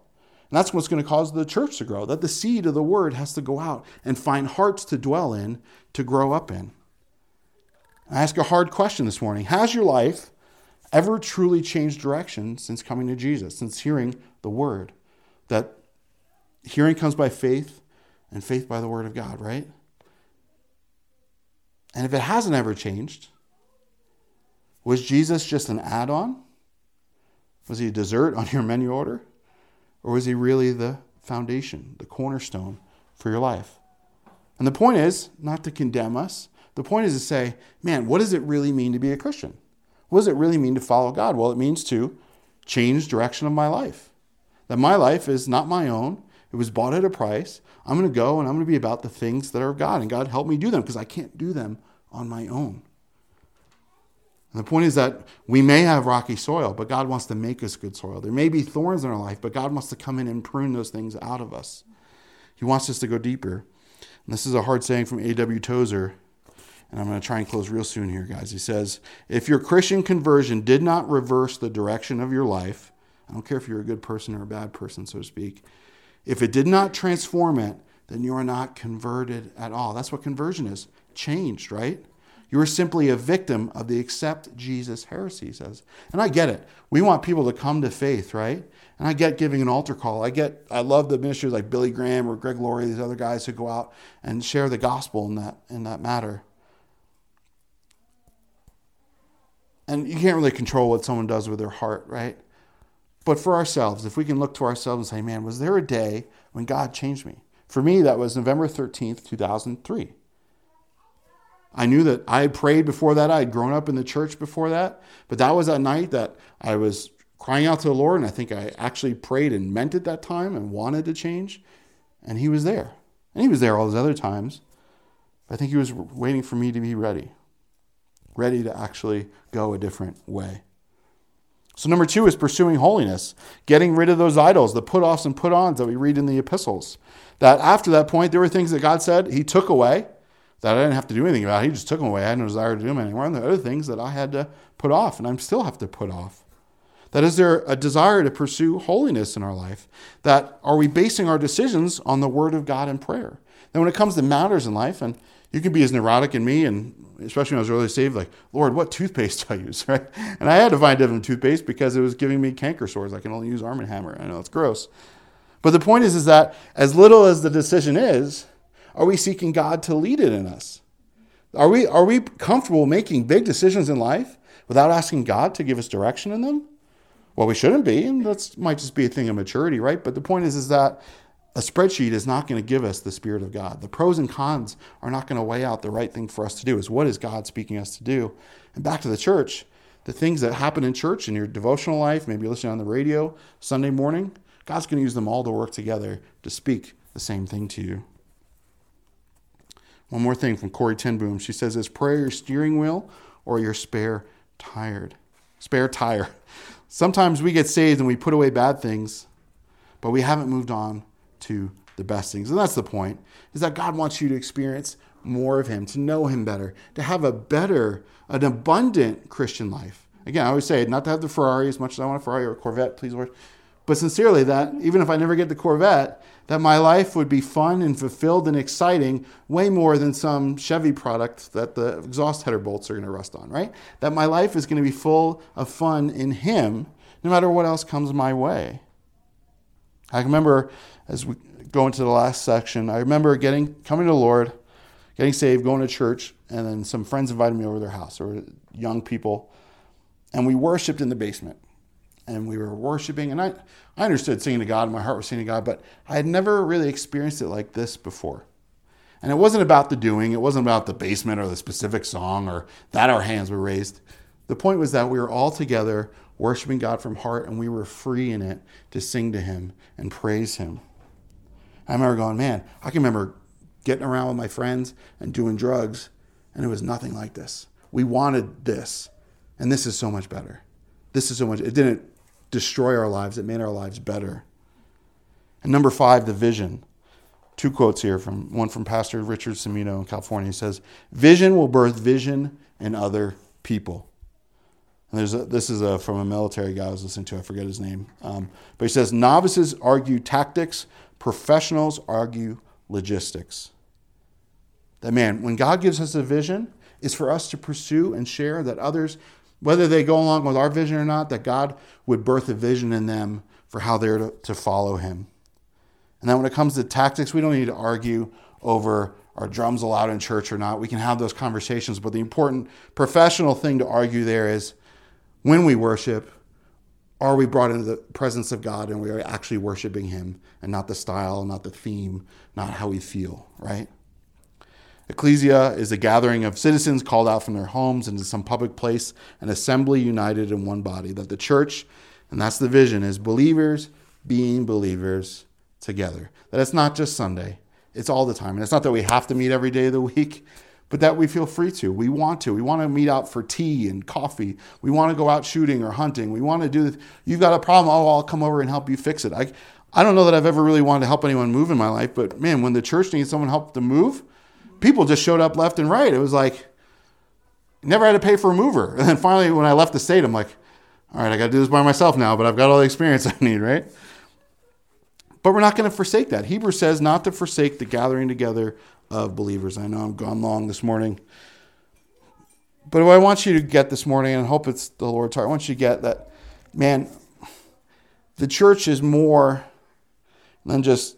And that's what's going to cause the church to grow, that the seed of the word has to go out and find hearts to dwell in, to grow up in. I ask a hard question this morning Has your life ever truly changed direction since coming to Jesus, since hearing the word? That hearing comes by faith and faith by the word of God, right? And if it hasn't ever changed, was Jesus just an add on? Was he a dessert on your menu order? Or is he really the foundation, the cornerstone for your life? And the point is not to condemn us. The point is to say, man, what does it really mean to be a Christian? What does it really mean to follow God? Well, it means to change direction of my life. That my life is not my own. It was bought at a price. I'm going to go and I'm going to be about the things that are of God. And God help me do them because I can't do them on my own. And the point is that we may have rocky soil, but God wants to make us good soil. There may be thorns in our life, but God wants to come in and prune those things out of us. He wants us to go deeper. And this is a hard saying from A.W. Tozer. And I'm going to try and close real soon here, guys. He says, If your Christian conversion did not reverse the direction of your life, I don't care if you're a good person or a bad person, so to speak, if it did not transform it, then you are not converted at all. That's what conversion is changed, right? You are simply a victim of the accept Jesus heresy, he says. And I get it. We want people to come to faith, right? And I get giving an altar call. I get I love the ministers like Billy Graham or Greg Laurie, these other guys who go out and share the gospel in that in that matter. And you can't really control what someone does with their heart, right? But for ourselves, if we can look to ourselves and say, man, was there a day when God changed me? For me, that was November 13th, 2003. I knew that I had prayed before that. I had grown up in the church before that. But that was that night that I was crying out to the Lord. And I think I actually prayed and meant it that time and wanted to change. And He was there. And He was there all those other times. But I think He was waiting for me to be ready, ready to actually go a different way. So, number two is pursuing holiness, getting rid of those idols, the put offs and put ons that we read in the epistles. That after that point, there were things that God said He took away that I didn't have to do anything about. He just took them away. I had no desire to do them anymore. And there are other things that I had to put off, and I still have to put off. That is there a desire to pursue holiness in our life? That are we basing our decisions on the Word of God and prayer? Then when it comes to matters in life, and you can be as neurotic in me, and especially when I was really saved, like, Lord, what toothpaste do I use, right? And I had to find a different toothpaste because it was giving me canker sores. I can only use Arm & Hammer. I know it's gross. But the point is, is that as little as the decision is, are we seeking God to lead it in us? Are we, are we comfortable making big decisions in life without asking God to give us direction in them? Well, we shouldn't be, and that might just be a thing of maturity, right? But the point is, is that a spreadsheet is not going to give us the Spirit of God. The pros and cons are not going to weigh out the right thing for us to do. Is what is God speaking us to do? And back to the church, the things that happen in church in your devotional life, maybe listening on the radio Sunday morning, God's going to use them all to work together to speak the same thing to you. One more thing from Corrie ten Boom. She says, Is prayer your steering wheel or your spare tired? Spare tire. Sometimes we get saved and we put away bad things, but we haven't moved on to the best things. And that's the point, is that God wants you to experience more of Him, to know Him better, to have a better, an abundant Christian life. Again, I always say, not to have the Ferrari as much as I want a Ferrari or a Corvette, please, Lord. But sincerely, that even if I never get the Corvette, that my life would be fun and fulfilled and exciting way more than some Chevy product that the exhaust header bolts are going to rust on, right? That my life is going to be full of fun in Him, no matter what else comes my way. I remember as we go into the last section, I remember getting coming to the Lord, getting saved, going to church, and then some friends invited me over to their house, or young people, and we worshipped in the basement and we were worshiping. And I, I understood singing to God, and my heart was singing to God, but I had never really experienced it like this before. And it wasn't about the doing, it wasn't about the basement or the specific song or that our hands were raised. The point was that we were all together worshiping God from heart and we were free in it to sing to Him and praise Him. I remember going, man, I can remember getting around with my friends and doing drugs, and it was nothing like this. We wanted this, and this is so much better. This is so much, it didn't destroy our lives, it made our lives better. And number five, the vision. Two quotes here from one from Pastor Richard Semino in California. He says, Vision will birth vision in other people. And there's a, this is a, from a military guy I was listening to, I forget his name. Um, but he says, Novices argue tactics, professionals argue logistics. That man, when God gives us a vision, is for us to pursue and share that others whether they go along with our vision or not, that God would birth a vision in them for how they're to, to follow Him. And then when it comes to tactics, we don't need to argue over are drums allowed in church or not. We can have those conversations, but the important professional thing to argue there is when we worship, are we brought into the presence of God and we are actually worshiping Him and not the style, not the theme, not how we feel, right? Ecclesia is a gathering of citizens called out from their homes into some public place, an assembly united in one body. That the church, and that's the vision, is believers being believers together. That it's not just Sunday, it's all the time. And it's not that we have to meet every day of the week, but that we feel free to. We want to. We want to meet out for tea and coffee. We want to go out shooting or hunting. We want to do this. You've got a problem. Oh, I'll come over and help you fix it. I, I don't know that I've ever really wanted to help anyone move in my life, but man, when the church needs someone help to move, people just showed up left and right. It was like, never had to pay for a mover. And then finally, when I left the state, I'm like, all right, I got to do this by myself now, but I've got all the experience I need, right? But we're not going to forsake that. Hebrews says not to forsake the gathering together of believers. I know I'm gone long this morning. But what I want you to get this morning, and I hope it's the Lord's heart, I want you to get that, man, the church is more than just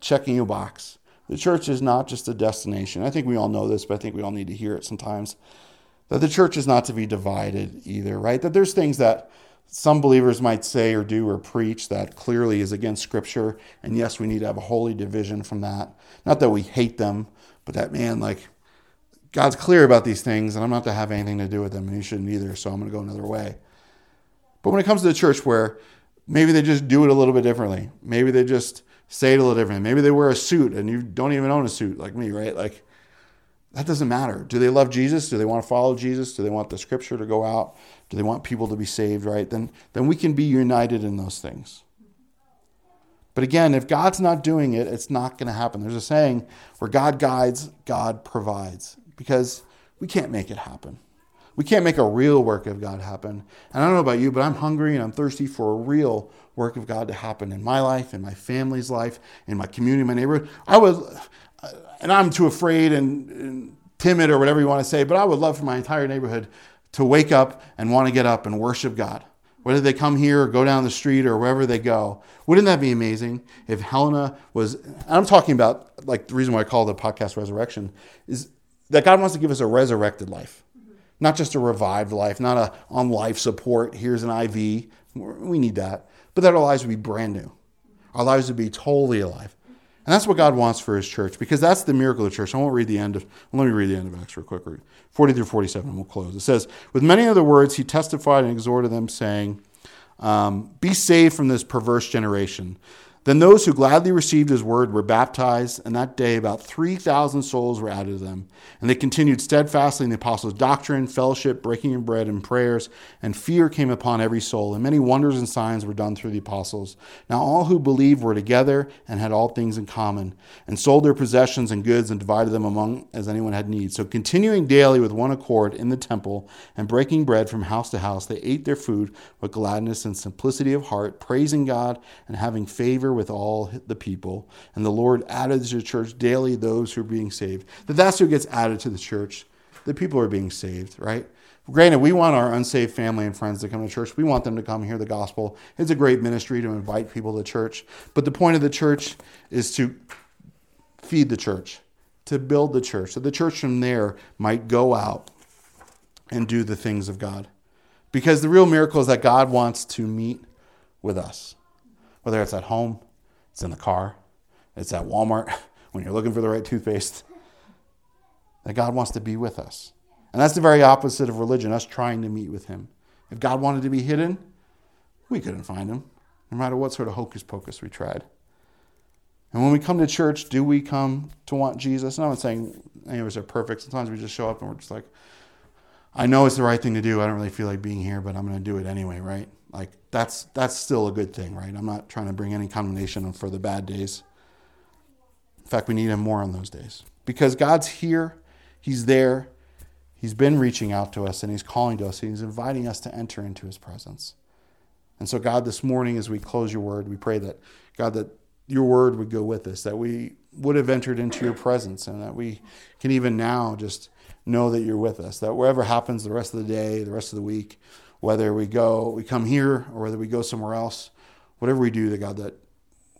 checking a box. The church is not just a destination. I think we all know this, but I think we all need to hear it sometimes. That the church is not to be divided either, right? That there's things that some believers might say or do or preach that clearly is against Scripture. And yes, we need to have a holy division from that. Not that we hate them, but that, man, like, God's clear about these things, and I'm not to have anything to do with them, and you shouldn't either, so I'm going to go another way. But when it comes to the church where maybe they just do it a little bit differently, maybe they just say it a little different. Maybe they wear a suit and you don't even own a suit like me, right? Like that doesn't matter. Do they love Jesus? Do they want to follow Jesus? Do they want the scripture to go out? Do they want people to be saved, right? Then then we can be united in those things. But again, if God's not doing it, it's not going to happen. There's a saying where God guides, God provides, because we can't make it happen. We can't make a real work of God happen. And I don't know about you, but I'm hungry and I'm thirsty for a real work of God to happen in my life, in my family's life, in my community, my neighborhood. I would, and I'm too afraid and, and timid or whatever you want to say, but I would love for my entire neighborhood to wake up and want to get up and worship God. Whether they come here or go down the street or wherever they go. Wouldn't that be amazing if Helena was, I'm talking about, like, the reason why I call the podcast Resurrection is that God wants to give us a resurrected life, not just a revived life, not a on life support, here's an IV. We need that. But that our lives would be brand new. Our lives would be totally alive. And that's what God wants for his church because that's the miracle of the church. I won't read the end of, let me read the end of Acts real quick. 40 through 47, and we'll close. It says, With many other words, he testified and exhorted them, saying, um, Be saved from this perverse generation. Then those who gladly received his word were baptized, and that day about 3,000 souls were added to them. And they continued steadfastly in the apostles' doctrine, fellowship, breaking of bread, and prayers, and fear came upon every soul, and many wonders and signs were done through the apostles. Now all who believed were together and had all things in common, and sold their possessions and goods and divided them among as anyone had need. So continuing daily with one accord in the temple, and breaking bread from house to house, they ate their food with gladness and simplicity of heart, praising God and having favor with all the people. And the Lord added to the church daily those who are being saved. That that's who gets added to the church. The people are being saved, right? Granted, we want our unsaved family and friends to come to church. We want them to come hear the gospel. It's a great ministry to invite people to church. But the point of the church is to feed the church, to build the church, so the church from there might go out and do the things of God. Because the real miracle is that God wants to meet with us, whether it's at home, it's in the car. It's at Walmart when you're looking for the right toothpaste. That God wants to be with us. And that's the very opposite of religion, us trying to meet with Him. If God wanted to be hidden, we couldn't find Him, no matter what sort of hocus pocus we tried. And when we come to church, do we come to want Jesus? And I'm not saying any of us are perfect. Sometimes we just show up and we're just like, I know it's the right thing to do. I don't really feel like being here, but I'm going to do it anyway, right? Like that's that's still a good thing, right? I'm not trying to bring any condemnation for the bad days. In fact, we need him more on those days. Because God's here, he's there. He's been reaching out to us and he's calling to us. And he's inviting us to enter into his presence. And so God, this morning as we close your word, we pray that God that your word would go with us, that we would have entered into your presence and that we can even now just know that you're with us. That wherever happens the rest of the day, the rest of the week, whether we go, we come here, or whether we go somewhere else, whatever we do, to God, that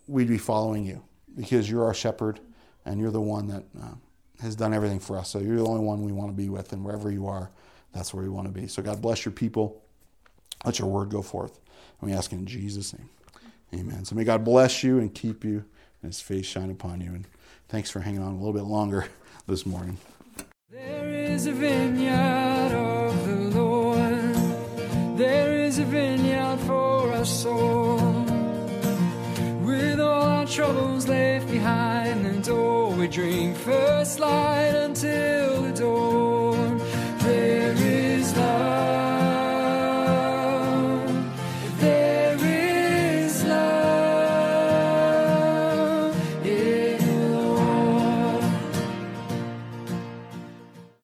we'd be following you because you're our shepherd and you're the one that uh, has done everything for us. So you're the only one we want to be with, and wherever you are, that's where we want to be. So God bless your people. Let your word go forth. And we ask in Jesus' name. Amen. So may God bless you and keep you and his face shine upon you. And thanks for hanging on a little bit longer this morning. There is a vineyard us all. With all our troubles left behind, and all we drink first light until.